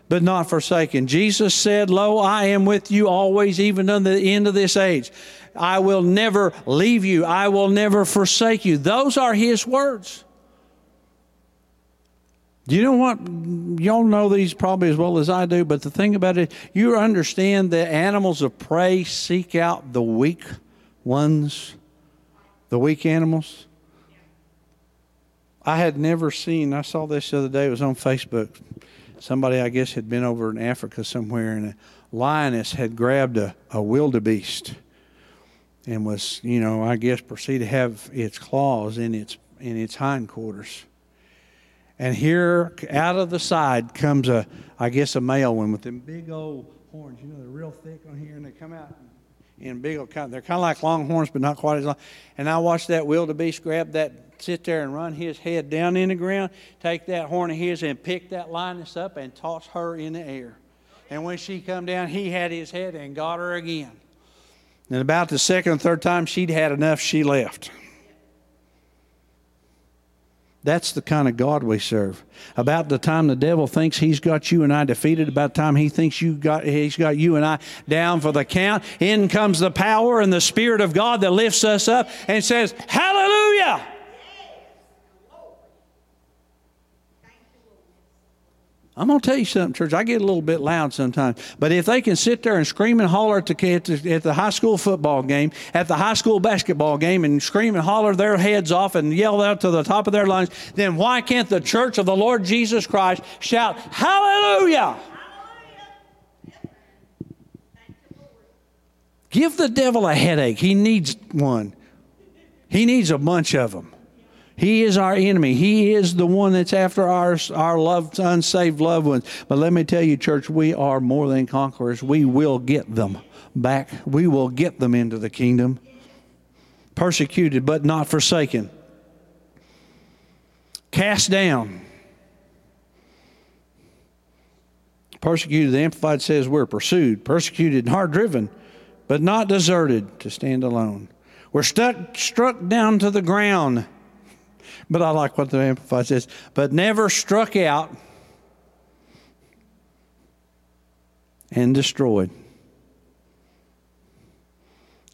but not forsaken. Jesus said, Lo, I am with you always, even unto the end of this age. I will never leave you, I will never forsake you. Those are His words. You know what? Y'all know these probably as well as I do, but the thing about it, you understand that animals of prey seek out the weak ones, the weak animals. I had never seen, I saw this the other day, it was on Facebook. Somebody, I guess, had been over in Africa somewhere, and a lioness had grabbed a, a wildebeest and was, you know, I guess, proceeded to have its claws in its in its hindquarters and here, out of the side, comes a, I guess, a male one with them big old horns. You know, they're real thick on here, and they come out in big old kind. They're kind of like longhorns, but not quite as long. And I watched that wildebeest grab that, sit there and run his head down in the ground, take that horn of his, and pick that lioness up and toss her in the air. And when she come down, he had his head and got her again. And about the second or third time she'd had enough, she left. That's the kind of God we serve. About the time the devil thinks he's got you and I defeated, about the time he thinks you got he's got you and I down for the count, in comes the power and the Spirit of God that lifts us up and says, Hallelujah! I'm going to tell you something, church. I get a little bit loud sometimes. But if they can sit there and scream and holler at the, at the, at the high school football game, at the high school basketball game, and scream and holler their heads off and yell out to the top of their lungs, then why can't the church of the Lord Jesus Christ shout, Hallelujah! Give the devil a headache. He needs one, he needs a bunch of them. He is our enemy. He is the one that's after our, our loved, unsaved loved ones. But let me tell you, church, we are more than conquerors. We will get them back. We will get them into the kingdom. Persecuted, but not forsaken. Cast down. Persecuted, the Amplified says we're pursued, persecuted, and hard driven, but not deserted to stand alone. We're stuck, struck down to the ground but I like what the Amplified says, but never struck out and destroyed.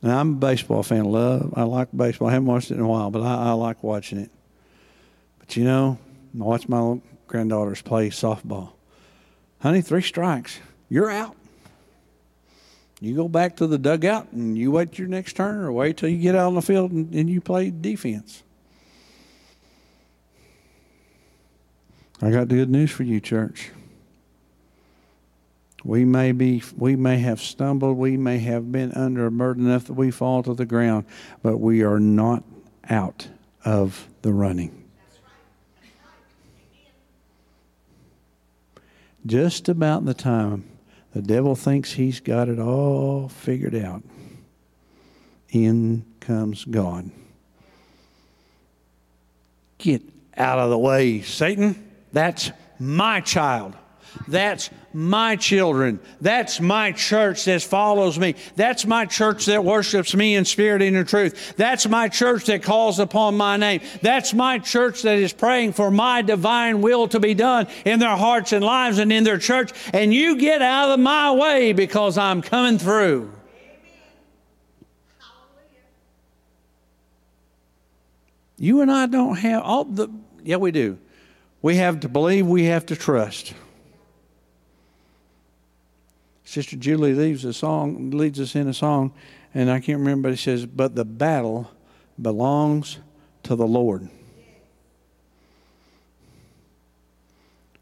Now, I'm a baseball fan. Love, I like baseball. I haven't watched it in a while, but I, I like watching it. But you know, I watch my granddaughters play softball. Honey, three strikes. You're out. You go back to the dugout and you wait your next turn or wait till you get out on the field and, and you play defense. I got good news for you, church. We may be, we may have stumbled, we may have been under a burden enough that we fall to the ground, but we are not out of the running. Just about the time the devil thinks he's got it all figured out, in comes God. Get out of the way, Satan. That's my child. That's my children. That's my church that follows me. That's my church that worships me in spirit and in truth. That's my church that calls upon my name. That's my church that is praying for my divine will to be done in their hearts and lives and in their church. And you get out of my way because I'm coming through. You and I don't have all the, yeah, we do We have to believe, we have to trust. Sister Julie leaves a song, leads us in a song, and I can't remember, but it says, But the battle belongs to the Lord.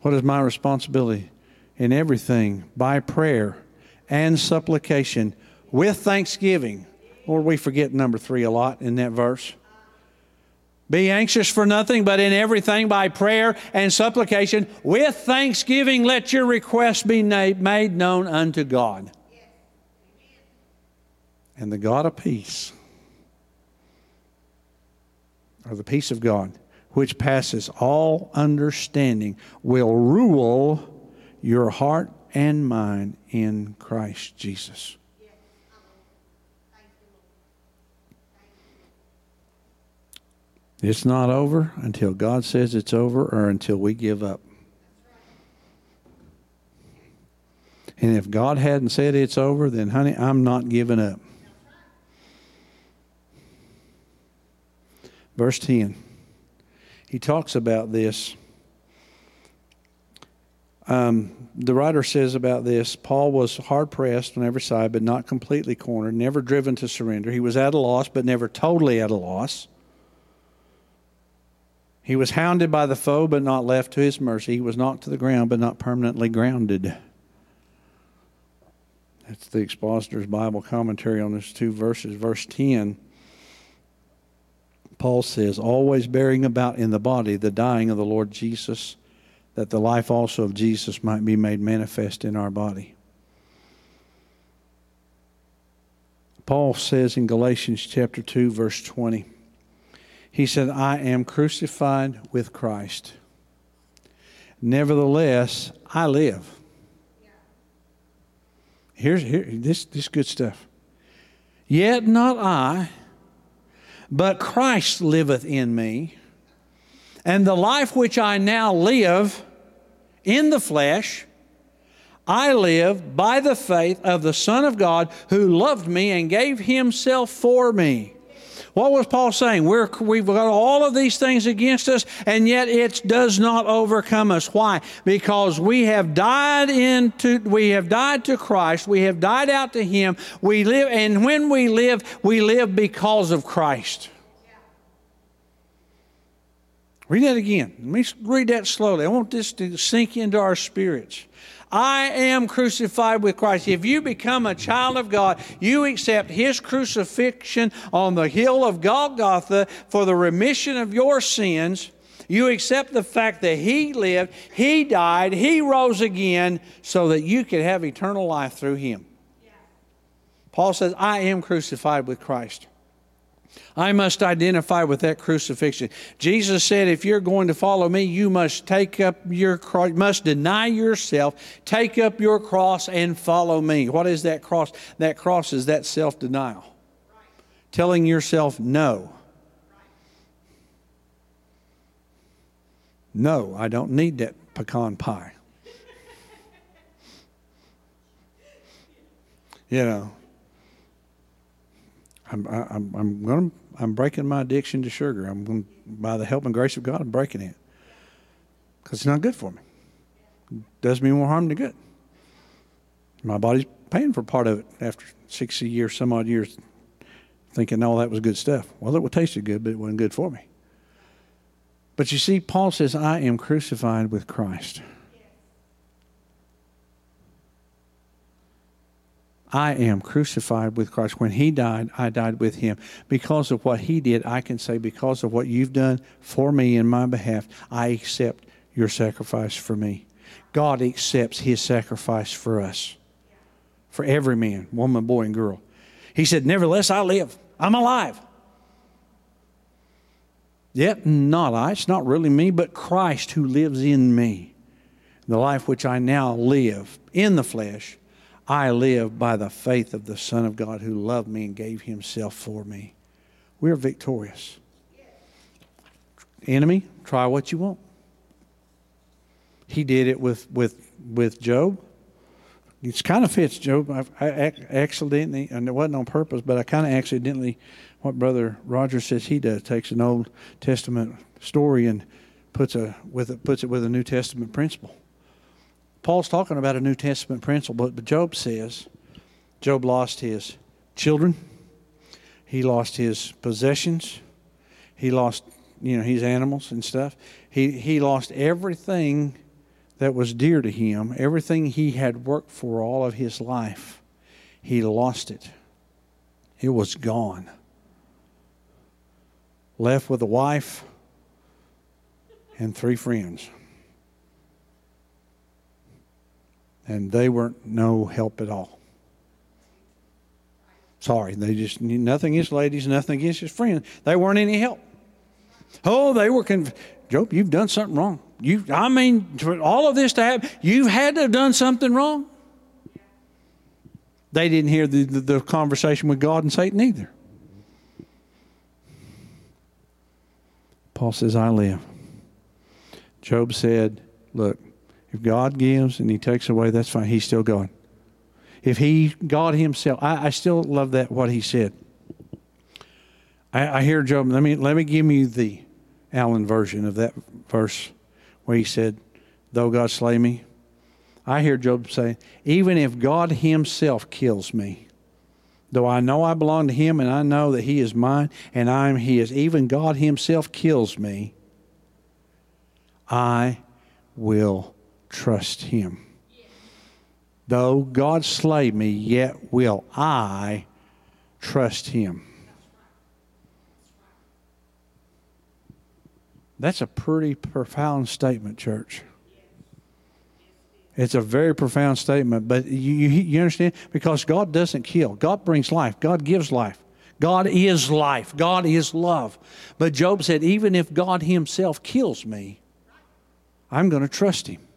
What is my responsibility? In everything, by prayer and supplication, with thanksgiving. Lord, we forget number three a lot in that verse. Be anxious for nothing, but in everything by prayer and supplication, with thanksgiving, let your requests be made known unto God. And the God of peace, or the peace of God, which passes all understanding, will rule your heart and mind in Christ Jesus. It's not over until God says it's over or until we give up. And if God hadn't said it's over, then, honey, I'm not giving up. Verse 10. He talks about this. Um, the writer says about this Paul was hard pressed on every side, but not completely cornered, never driven to surrender. He was at a loss, but never totally at a loss. He was hounded by the foe, but not left to his mercy. He was knocked to the ground, but not permanently grounded. That's the Expositor's Bible commentary on those two verses. Verse 10, Paul says, Always bearing about in the body the dying of the Lord Jesus, that the life also of Jesus might be made manifest in our body. Paul says in Galatians chapter 2, verse 20, he said, I am crucified with Christ. Nevertheless, I live. Here's here, this, this good stuff. Yet not I, but Christ liveth in me. And the life which I now live in the flesh, I live by the faith of the Son of God who loved me and gave himself for me. What was Paul saying? We're, we've got all of these things against us, and yet it does not overcome us. Why? Because we have died into, we have died to Christ. We have died out to Him. We live, and when we live, we live because of Christ. Read that again. Let me read that slowly. I want this to sink into our spirits. I am crucified with Christ. If you become a child of God, you accept His crucifixion on the hill of Golgotha for the remission of your sins. You accept the fact that He lived, He died, He rose again so that you could have eternal life through Him. Paul says, I am crucified with Christ. I must identify with that crucifixion. Jesus said, if you're going to follow me, you must take up your cross, must deny yourself, take up your cross, and follow me. What is that cross? That cross is that self denial. Telling yourself no. No, I don't need that pecan pie. you know, I'm, I'm, I'm going to I'm breaking my addiction to sugar. I'm by the help and grace of God, I'm breaking it because it's not good for me. It does me more harm than good. My body's paying for part of it after 60 years, some odd years, thinking all that was good stuff. Well, it would tasted good, but it wasn't good for me. But you see, Paul says, I am crucified with Christ. I am crucified with Christ. When He died, I died with Him. Because of what He did, I can say, because of what you've done for me in my behalf, I accept your sacrifice for me. God accepts His sacrifice for us, for every man, woman, boy, and girl. He said, Nevertheless, I live. I'm alive. Yet not I. It's not really me, but Christ who lives in me. The life which I now live in the flesh I live by the faith of the Son of God who loved me and gave himself for me. We're victorious. Enemy, try what you want. He did it with, with, with Job. It kind of fits Job. I, I accidentally, and it wasn't on purpose, but I kind of accidentally, what Brother Roger says he does, takes an Old Testament story and puts, a, with it, puts it with a New Testament principle. Paul's talking about a New Testament principle, but, Job says Job lost his children, he lost his possessions, he lost you know his animals and stuff. He he lost everything that was dear to him, everything he had worked for all of his life. He lost it. It was gone. Left with a wife and three friends. And they weren't no help at all. Sorry, they just nothing against ladies, nothing against his friends. They weren't any help. Oh, they were conv- Job, you've done something wrong. You, I mean, for all of this to happen, you've had to have done something wrong. They didn't hear the, the, the conversation with God and Satan either. Paul says, I live. Job said, Look, if God gives and He takes away, that's fine. He's still God. If He, God Himself, I, I still love that, what He said. I, I hear Job, let me, let me give you the Allen version of that verse where he said, Though God slay me, I hear Job say, Even if God Himself kills me, though I know I belong to Him and I know that He is mine and I am His, even God Himself kills me, I will trust Him. Though God slay me, yet will I trust Him. That's a pretty profound statement, church. It's a very profound statement, but you, you, you, understand? Because God doesn't kill, God brings life, God gives life. God is life, God is love. But Job said, even if God Himself kills me, I'm going to trust Him.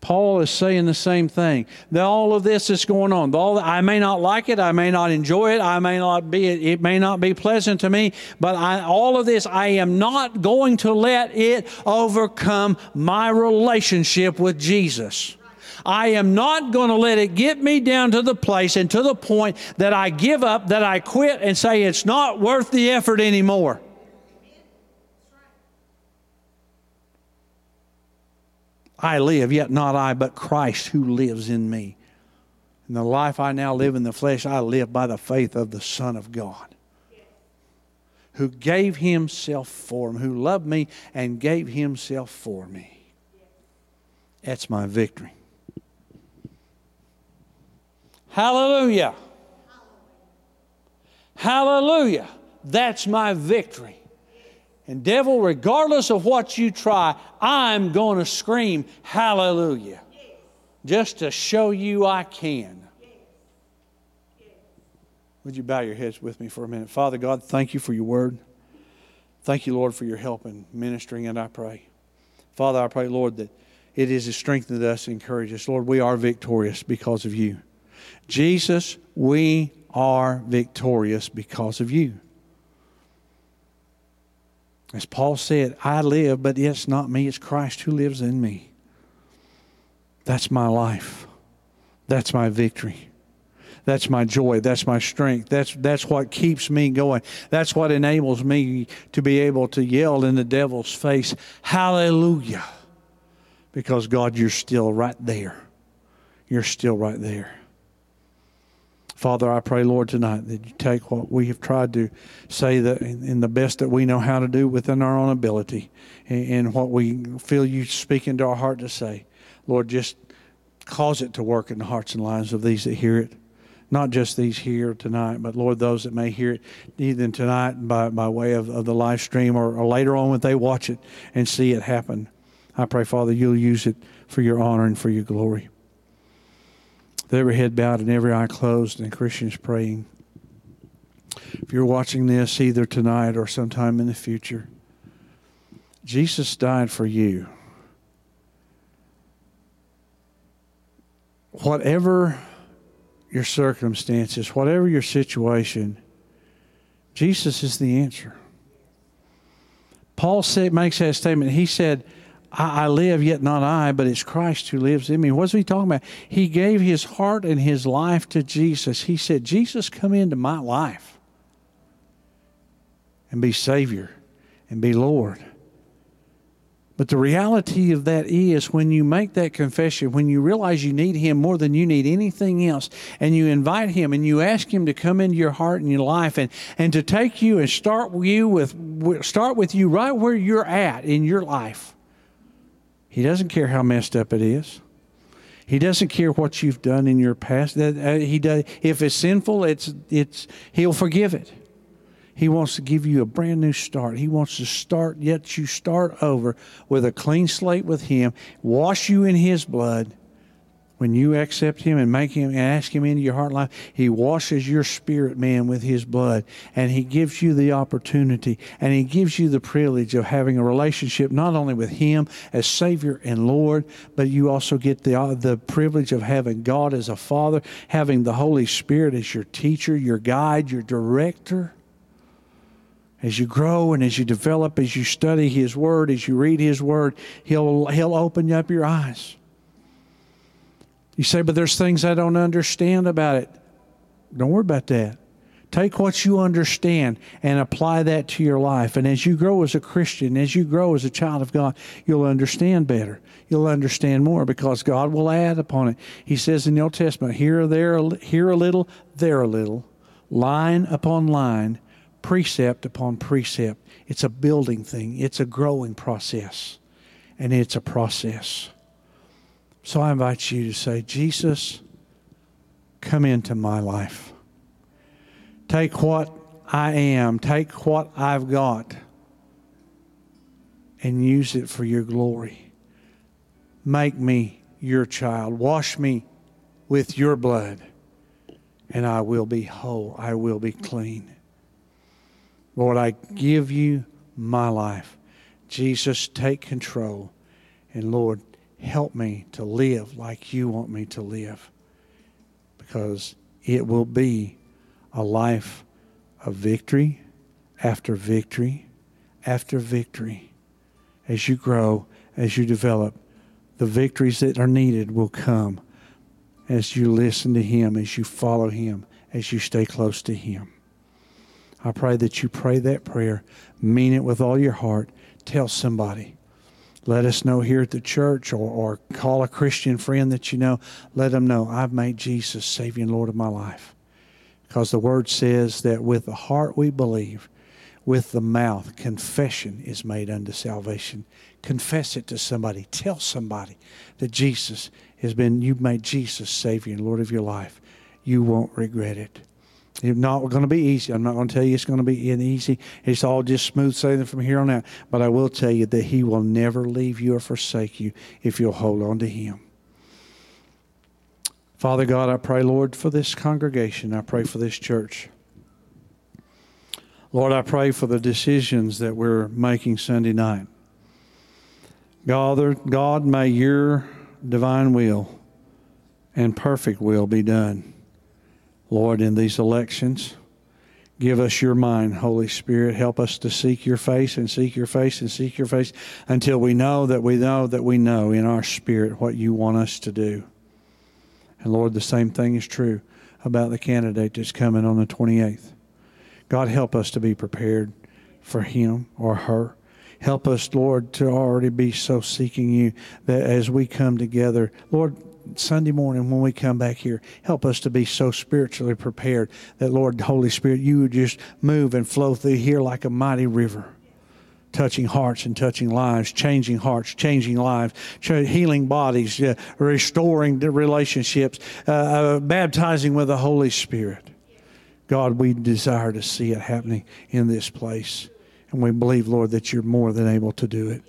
Paul is saying the same thing. That all of this is going on. All, I may not like it. I may not enjoy it. I may not be. It may not be pleasant to me. But I, all of this, I am not going to let it overcome my relationship with Jesus. I am not going to let it get me down to the place and to the point that I give up, that I quit, and say it's not worth the effort anymore. I live, yet not I, but Christ who lives in me. And the life I now live in the flesh, I live by the faith of the Son of God, who gave himself for me, who loved me and gave himself for me. That's my victory. Hallelujah. Hallelujah. That's my victory. And, devil, regardless of what you try, I'm going to scream, Hallelujah, just to show you I can. Would you bow your heads with me for a minute? Father God, thank you for your word. Thank you, Lord, for your help in ministering, and I pray. Father, I pray, Lord, that it is strengthened us and encouraged us. Lord, we are victorious because of you. Jesus, we are victorious because of you. As Paul said, I live, but it's not me, it's Christ who lives in me. That's my life. That's my victory. That's my joy. That's my strength. That's, that's what keeps me going. That's what enables me to be able to yell in the devil's face, Hallelujah. Because God, you're still right there. You're still right there. Father, I pray, Lord, tonight that you take what we have tried to say that in the best that we know how to do within our own ability and what we feel you speak into our heart to say. Lord, just cause it to work in the hearts and lives of these that hear it. Not just these here tonight, but Lord, those that may hear it even tonight by, by way of, of the live stream or, or later on when they watch it and see it happen. I pray, Father, you'll use it for your honor and for your glory with every head bowed and every eye closed and Christians praying. If you're watching this either tonight or sometime in the future, Jesus died for you. Whatever your circumstances, whatever your situation, Jesus is the answer. Paul said, makes that statement. He said, I, I, live, yet not I, but it's Christ who lives in me. What's he talking about? He gave his heart and his life to Jesus. He said, Jesus, come into my life and be Savior and be Lord. But the reality of that is when you make that confession, when you realize you need Him more than you need anything else, and you invite Him and you ask Him to come into your heart and your life and, and to take you and start you with start with you right where you're at in your life. He doesn't care how messed up it is. He doesn't care what you've done in your past. Uh, he does. If it's sinful, it's it's He'll forgive it. He wants to give you a brand new start. He wants to start, yet you start over with a clean slate with Him, wash you in His blood. When you accept Him and make Him and ask Him into your heart life, He washes your spirit man with His blood. And He gives you the opportunity and He gives you the privilege of having a relationship not only with Him as Savior and Lord, but you also get the, uh, the privilege of having God as a Father, having the Holy Spirit as your teacher, your guide, your director as you grow and as you develop, as you study His Word, as you read His Word, He'll, he'll open up your eyes. You say, but there's things I don't understand about it. Don't worry about that. Take what you understand and apply that to your life. And as you grow as a Christian, as you grow as a child of God, you'll understand better. You'll understand more because God will add upon it. He says in the Old Testament, here there, here a little, there a little, line upon line precept upon precept. It's a building thing, it's a growing process, and it's a process. So I invite you to say, Jesus, come into my life. Take what I am, take what I've got, and use it for your glory. Make me your child. Wash me with your blood, and I will be whole. I will be clean. Lord, I give you my life. Jesus, take control. And Lord, help me to live like you want me to live. Because it will be a life of victory after victory after victory. As you grow, as you develop, the victories that are needed will come as you listen to Him, as you follow Him, as you stay close to Him. I pray that you pray that prayer, mean it with all your heart, tell somebody. Let us know here at the church or, or call a Christian friend that you know. Let them know I've made Jesus Savior and Lord of my life. Because the word says that with the heart we believe, with the mouth confession is made unto salvation. Confess it to somebody. Tell somebody that Jesus has been, you've made Jesus Savior and Lord of your life. You won't regret it. It's not going to be easy. I'm not going to tell you it's going to be easy. It's all just smooth sailing from here on out. But I will tell you that He will never leave you or forsake you if you'll hold on to Him. Father God, I pray, Lord, for this congregation. I pray for this church. Lord, I pray for the decisions that we're making Sunday night. God, God, may your divine will and perfect will be done Lord, in these elections. Give us your mind, Holy Spirit. Help us to seek your face and seek your face and seek your face until we know that we know that we know in our spirit what you want us to do. And Lord, the same thing is true about the candidate that's coming on the 28th. God, help us to be prepared for him or her. Help us, Lord, to already be so seeking you that as we come together, Lord, Sunday morning when we come back here, help us to be so spiritually prepared that, Lord, Holy Spirit, you would just move and flow through here like a mighty river touching hearts and touching lives, changing hearts, changing lives, healing bodies, uh, restoring the relationships, uh, uh, baptizing with the Holy Spirit. God, we desire to see it happening in this place. And we believe, Lord, that you're more than able to do it.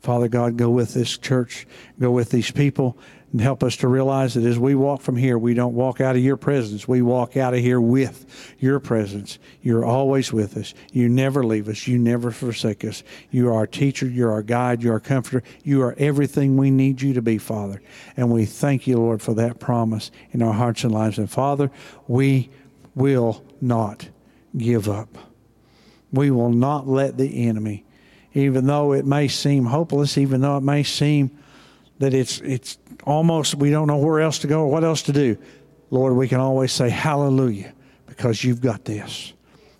Father God, go with this church, go with these people help us to realize that as we walk from here, we don't walk out of your presence. We walk out of here with your presence. You're always with us. You never leave us. You never forsake us. You are our teacher. You're our guide. You're our comforter. You are everything we need you to be, Father. And we thank you, Lord, for that promise in our hearts and lives. And Father, we will not give up. We will not let the enemy, even though it may seem hopeless, even though it may seem that it's it's almost we don't know where else to go or what else to do. Lord, we can always say hallelujah because you've got this.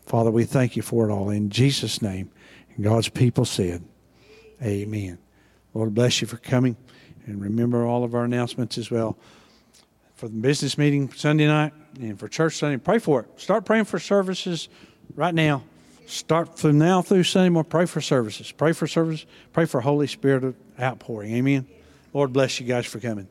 Father, we thank you for it all in Jesus' name. And God's people said, Amen. Lord bless you for coming. And remember all of our announcements as well. For the business meeting Sunday night and for church Sunday, pray for it. Start praying for services right now. Start from now through Sunday morning. Pray for services. Pray for service. Pray for Holy Spirit outpouring. Amen. Lord bless you guys for coming.